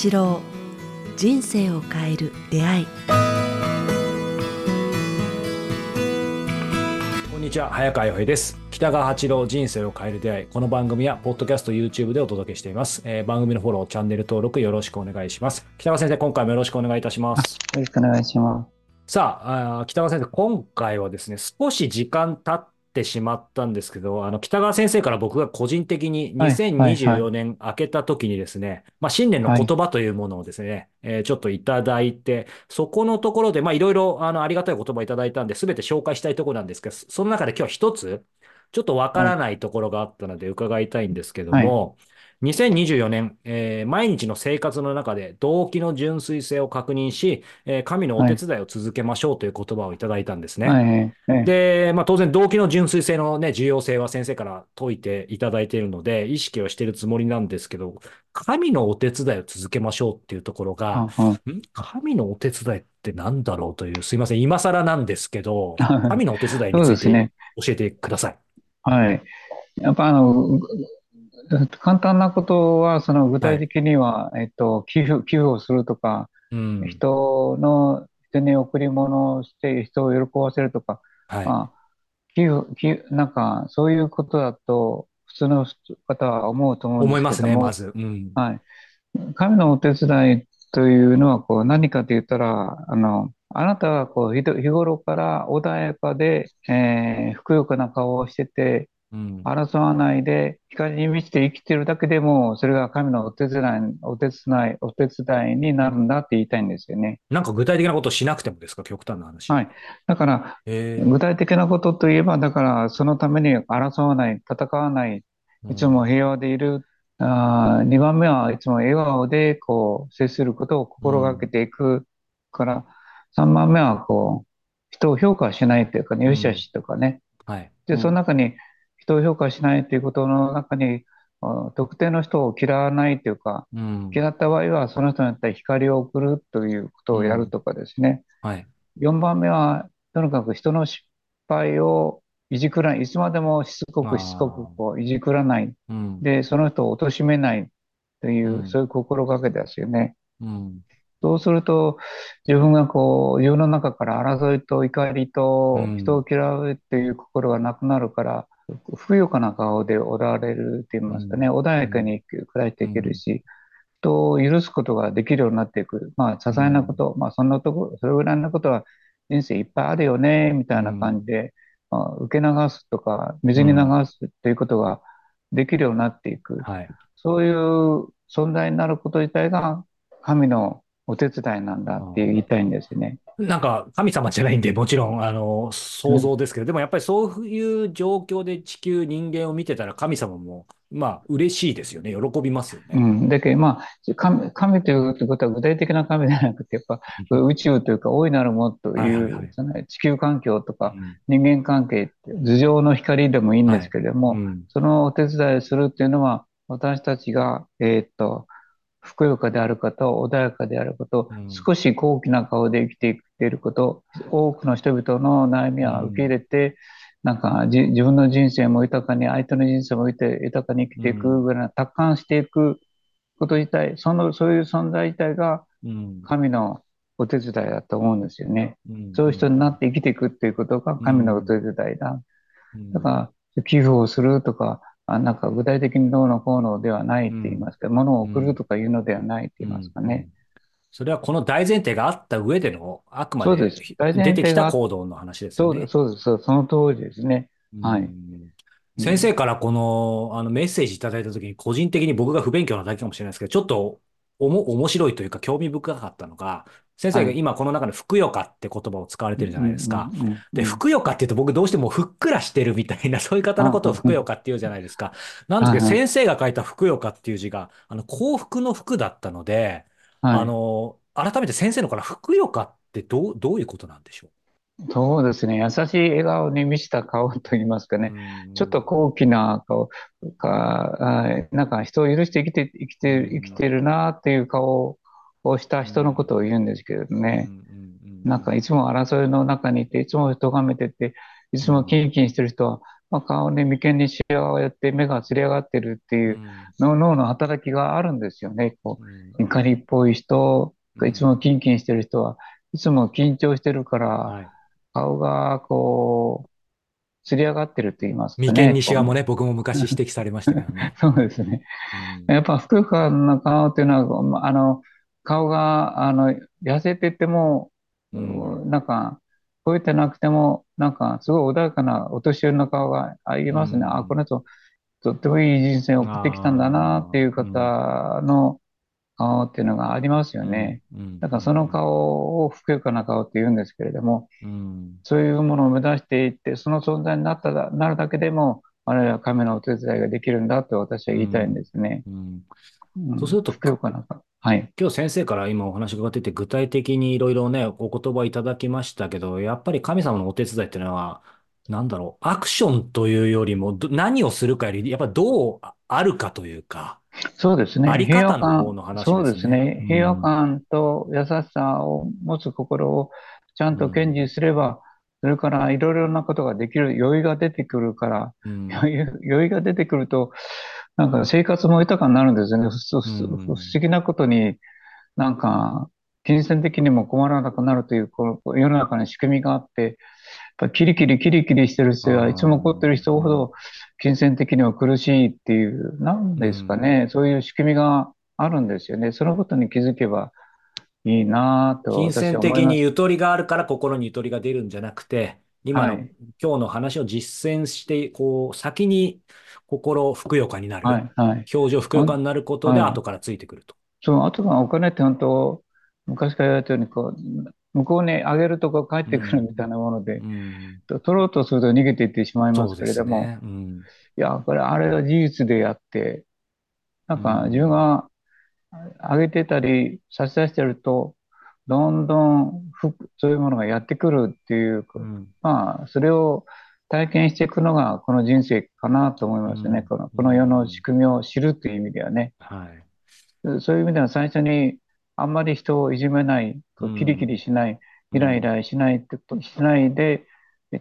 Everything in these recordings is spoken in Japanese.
八郎人生を変える出会い。こんにちは早川洋平です。北川八郎人生を変える出会い。この番組はポッドキャスト YouTube でお届けしています、えー番組のフォローチャンネル登録よろしくお願いします。北川先生今回もよろしくお願いいたします。よろしくお願いします。さああー北川先生今回はですね少し時間経ってしまったんですけどあの北川先生から僕が個人的にはい2024年明けた時にですね、まあ、新年の言葉というものをですね、えーちょっといただいてそこのところでまあいろいろあのありがたい言葉いただいたんで全て紹介したいところなんですけどその中で今日は一つちょっとわからないところがあったので伺いたいんですけども、2024年、えー毎日の生活の中で動機の純粋性を確認し、えー神のお手伝いを続けましょうという言葉をいただいたんですね。で、まあ、当然動機の純粋性のね、重要性は先生から説いていただいているので、意識をしているつもりなんですけど、神のお手伝いを続けましょうっていうところが、神のお手伝いって何だろうという、すいません、今更なんですけど、神のお手伝いについて。教えてください。はい。やっぱあの、う簡単なことは、その具体的には、えっと、寄付、寄付をするとか、うん。人の、人に贈り物をして人を喜ばせるとか、はい。まあ、寄付、寄付、なんか、そういうことだと、普通の方は思うと思うん思いますね、まず。うん。はい。神のお手伝いというのは、こう、何かと言ったら、あの、あなたがこう、日日頃から穏やかで、えー、ふくよかな顔をしてて、うん。争わないで、光に満ちて生きてるだけでも、それが神のお手伝い、お手伝い、お手伝いになるんだって言いたいんですよね。なんか具体的なことをしなくてもですか、極端な話。はい。だから、えー具体的なことといえば、だから、そのために争わない、戦わない、いつも平和でいる。あ2番目はいつも笑顔でこう接することを心がけていくから、3番目はこう人を評価しないというかね、よしとかね。はい。で、うんその中に人を評価しないということの中に、あ特定の人を嫌わないというか、うん。嫌った場合はその人によって光を送るということをやるとかですね。はい。4番目は、とにかく人の失敗をいじくらない、いつまでもしつこくしつこくこういじくらない。うん。で、その人を貶めないというう、んそういう心がけですよね。うん。そうすると、自分がこう、自分の中から争いと怒りとうん人を嫌うっていう心がなくなるから、ふくよかな顔でおられるって言いますかね、穏やかに暮らしていけるし、人を許すことができるようになっていく。まあ、些細なこと、まあ、そんなとこ、それぐらいのことは人生いっぱいあるよね、みたいな感じで、まあ、受け流すとか、水に流すっていうことができるようになっていく。はい。そういう存在になること自体が神のお手伝いなんだって言いたいんですよね。なんか神様じゃないんで、もちろん、あの、想像ですけど、でもやっぱりそういう状況で地球人間を見てたら神様も、まあ、嬉しいですよね。喜びますよね。うん。だけど、まあ、神、神ということは具体的な神ではなくて、やっぱ宇宙というか大いなるものとはいはいはい。いう、その地球環境とかうん。人間関係って、頭上の光でもいいんですけれども、うん。そのお手伝いをするっていうのは、私たちが、えーっと、ふくよかであること、穏やかであること、うん。少し高貴な顔で生きていっていること、多くの人々の悩みは受け入れて、なんかじ自分の人生も豊かに、相手の人生も豊かに生きていくぐらいの達観していくこと自体、その、そういう存在自体がうん。神のお手伝いだと思うんですよね。うん。そういう人になって生きていくっていうことが神のお手伝いだ。うん。だから、寄付をするとか、あなんか具体的にどうのこうのではないって言いますか、物を送るとかいうのではないって言いますかね。それはこの大前提があった上での、あくまでそうです。大前提が出てきた行動の話ですよね。そうです、。そうです、そうその通りですね。はい。うん。先生からこの、あのメッセージいただいたときに、個人的に僕が不勉強なだけかもしれないですけど、ちょっとおも面白いというか興味深かったのが、先生が今この中でふくよかって言葉を使われてるじゃないですか。うんうんうんで、ふくよかって言うと僕どうしてもふっくらしてるみたいな、そういう方のことをふくよかって言うじゃないですか。なんですけど、はいは先生が書いたふくよかっていう字が、あの、幸福の福だったので、はい。あの、改めて先生のからふくよかってどう、どういうことなんでしょそうですね。優しい笑顔に満ちた顔と言いますかうね。うん。ちょっと高貴な顔か、はいなんか人を許して生きて、生きて、生きてるなっていう顔をした人のことを言うんですけれどね。うん。うん。うん。なんかいつも争いの中にいて、いつも咎めてて、いつもキンキンしてる人は、まあ、顔に眉間にシワをやって目がつり上がってるっていう脳の働きがあるんですよね。こう怒りっぽい人、いつもキンキンしてる人はいつも緊張してるから、はい、顔がこう、つり上がってるって言いますかね。眉間にシワもね、僕も昔指摘されましたけどね。そうですね。うん、やっぱ、福岡の顔っていうのは、あの、顔が、あの、痩せてても、うん、なんか、超えてなくても、なんか、すごい穏やかなお年寄りの顔がありますね。うん、あ、この人、とってもいい人生を送ってきたんだなっていう方の顔っていうのがありますよね。だからその顔をふくよかな顔って言うんですけれども、そういうものを目指していって、その存在になったなるだけでも、あるいは亀のお手伝いができるんだと私は言いたいんですね。そうすると。はい。今日先生から今お話が出て、具体的にいろいろね、お言葉いただきましたけど、やっぱり神様のお手伝いっていうのは、なんだろう、アクションというよりも、何をするかより、やっぱどうあるかというか、そうですね。あり方の方の話ですね。そうですね。平和感と優しさを持つ心をちゃんと堅持すれば、それからいろいろなことができる余裕が出てくるから、余裕余裕が出てくると、なんか生活も豊かになるんですよね。不思議なことに、なんか、金銭的にも困らなくなるという、この世の中に仕組みがあって、ぱキリキリキリキリしてる人はいつも怒ってる人ほど金銭的には苦しいっていう、なんですかね、うん、そういう仕組みがあるんですよね。そのことに気づけばいいなと金銭的にゆとりがあるから心にゆとりが出るんじゃなくて、今の、はい、今日の話を実践して、こう、先に心ふくよかになる、はいはい、表情ふくよかになることで後からついてくると。そう、あとはお金って本当、昔から言われたように、こう、向こうにあげるとこ帰ってくるみたいなもので、うん。取ろうとすると逃げていってしまいますけれども、ね。うん、いや、これ、あれは事実でやって、なんか自分があげてたり差し出してると、どんどんそういうものがやってくるっていう、うん、まあ、それを体験していくのがこの人生かなと思いますね。このこの世の仕組みを知るという意味ではね。はい、そういう意味では最初にあんまり人をいじめない、キリキリしない、イライラしないってことしないで、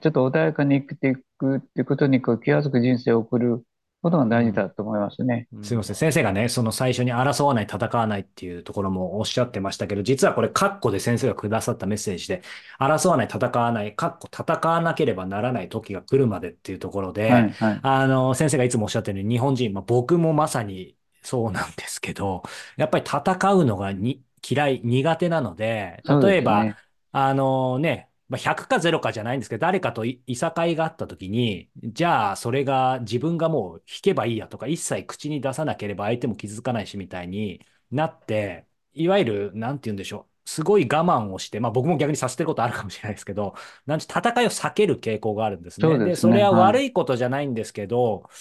ちょっと穏やかに生きていくっていうことにこう気づく人生を送ることが大事だと思いますね。すみません。先生がね、その最初に争わない、戦わないっていうところもおっしゃってましたけど、実はこれ、カッコで先生がくださったメッセージで、争わない、戦わない、カッコ戦わなければならない時が来るまでっていうところで、はいはい、あの、先生がいつもおっしゃってるように、日本人、まあ、僕もまさにそうなんですけど、やっぱり戦うのがに嫌い、苦手なので、例えば、ね、あのね、まあ、100か0かじゃないんですけど、誰かといさかいがあった時に、じゃあそれが自分がもう引けばいいやとか、一切口に出さなければ相手も気づかないしみたいになって、いわゆる、なんて言うんでしょう。すごい我慢をして、まあ僕も逆にさせてることあるかもしれないですけど、なん戦いを避ける傾向があるんですね。そで、ね、それは悪いことじゃないんですけど、はい、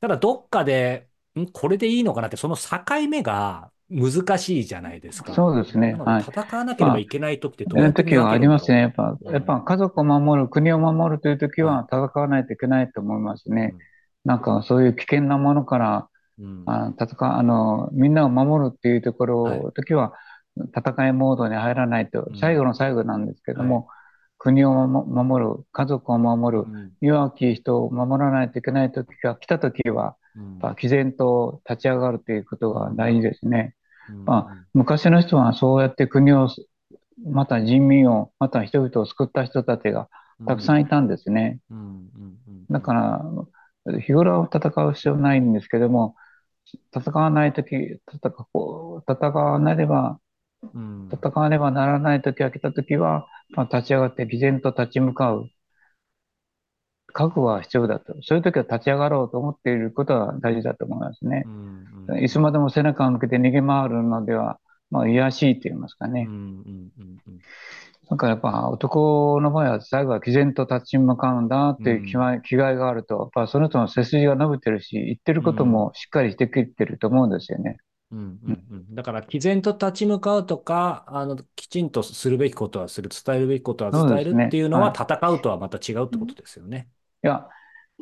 ただどっかで、んこれでいいのかなって、その境目が難しいじゃないですか。そうですね。はい。戦わなければいけない時ってどういう時はありますね。やっぱ、やっぱ家族を守る、国を守るという時は戦わないといけないと思いますね。うん、なんかそういう危険なものから、うん、あ戦あの、みんなを守るっていうところ、はい、時は戦いモードに入らないと、最後の最後なんですけども、はい、国を守る、家族を守る、弱き人を守らないといけない時が来た時は、うん、毅然と立ち上がるということが大事ですね。まあ、昔の人はそうやって国を、また人民を、また人々を救った人たちがたくさんいたんですね。だから、日頃は戦う必要ないんですけども、戦わないとき、戦戦わなれば、戦わねばならないときが来たときは、まあ、立ち上がって毅然と立ち向かう。覚悟は必要だと。そういう時は立ち上がろうと思っていることは大事だと思いますね。うんうん、いつまでも背中を向けて逃げ回るのでは、まあ、癒しいと言いますかね。うんうんうんうん、だからやっぱ男の場合は最後は毅然と立ち向かうんだっていう気,、うん、気概があると、やっぱその人の背筋が伸びてるし、言ってることもしっかりしてきてると思うんですよね。うんうんうん、だから、毅然と立ち向かうとか、あの、きちんとするべきことはする、伝えるべきことは伝えるっていうのは、戦うとはまた違うってことですよね。いや、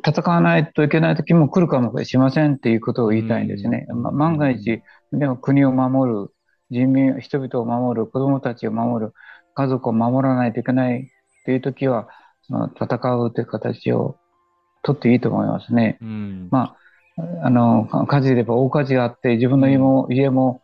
戦わないといけない時も来るかもしませんっていうことを言いたいんですね。ま、万が一、でも国を守る、人民、人々を守る、子供たちを守る、家族を守らないといけないっていう時は、その戦うという形を取っていいと思いますね。うん。まあ、あの、か火事で言えば大火事があって、自分の家も、家も、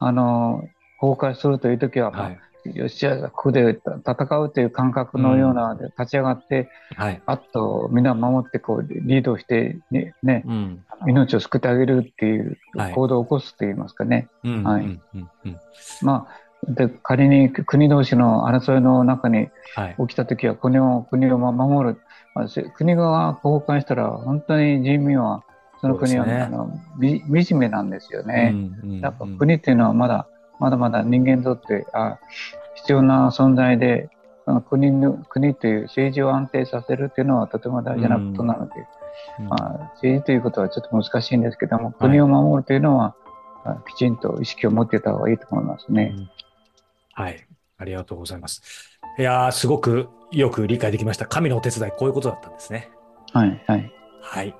あの、崩壊するという時は、まあはい。よし、じゃあ、ここで戦うという感覚のような、立ち上がって、はい。あと、みんな守って、こう、リードして、ね、ね、うん。命を救ってあげるっていうはい行動を起こすと言いますかね。うん。はいうん。うん。うんまあ、で、仮に国同士の争いの中にはい。起きた時は国を、国を守る。まあ、せ国が崩壊したら、本当に人民は、その国は、ねあの、み惨めなんですよね。うんうんやっぱ国っていうのはまだ、まだまだ人間にとってあ必要な存在で、その国の、国という政治を安定させるっていうのはとても大事なことなので、うんまあ、政治ということはちょっと難しいんですけども、国を守るというのは、あきちんと意識を持っていた方がいいと思いますね。うんはい。ありがとうございます。いやー、すごくよく理解できました。神のお手伝い、こういうことだったんですね。はい、はい。はい。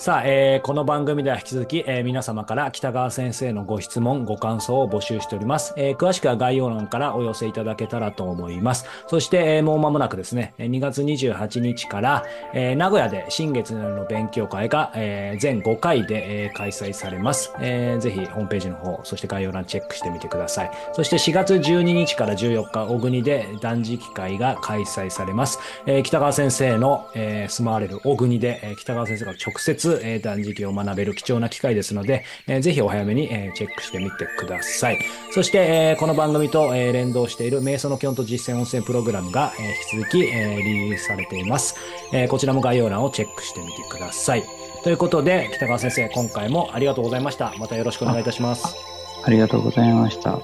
さあ、えーこの番組では引き続き、えー皆様から北川先生のご質問、ご感想を募集しております。えー詳しくは概要欄からお寄せいただけたらと思います。そして、えーもう間もなくですね、2月28日から、えー名古屋で新月の勉強会が、えー全5回で、えー開催されます、えーぜひホームページの方、そして概要欄チェックしてみてください。そして4月12日から14日、小国で断食会が開催されます。えー北川先生の、えー住まわれる小国で、えー北川先生が直接、えー断食を学べる貴重な機会ですので、えーぜひお早めに、えーチェックしてみてください。そして、えーこの番組と、えー連動している瞑想の基本と実践音声プログラムが、えー引き続き、えーリリースされています、えーこちらも概要欄をチェックしてみてください。ということで、北川先生、今回もありがとうございました。またよろしくお願いいたします。ありがとうございました。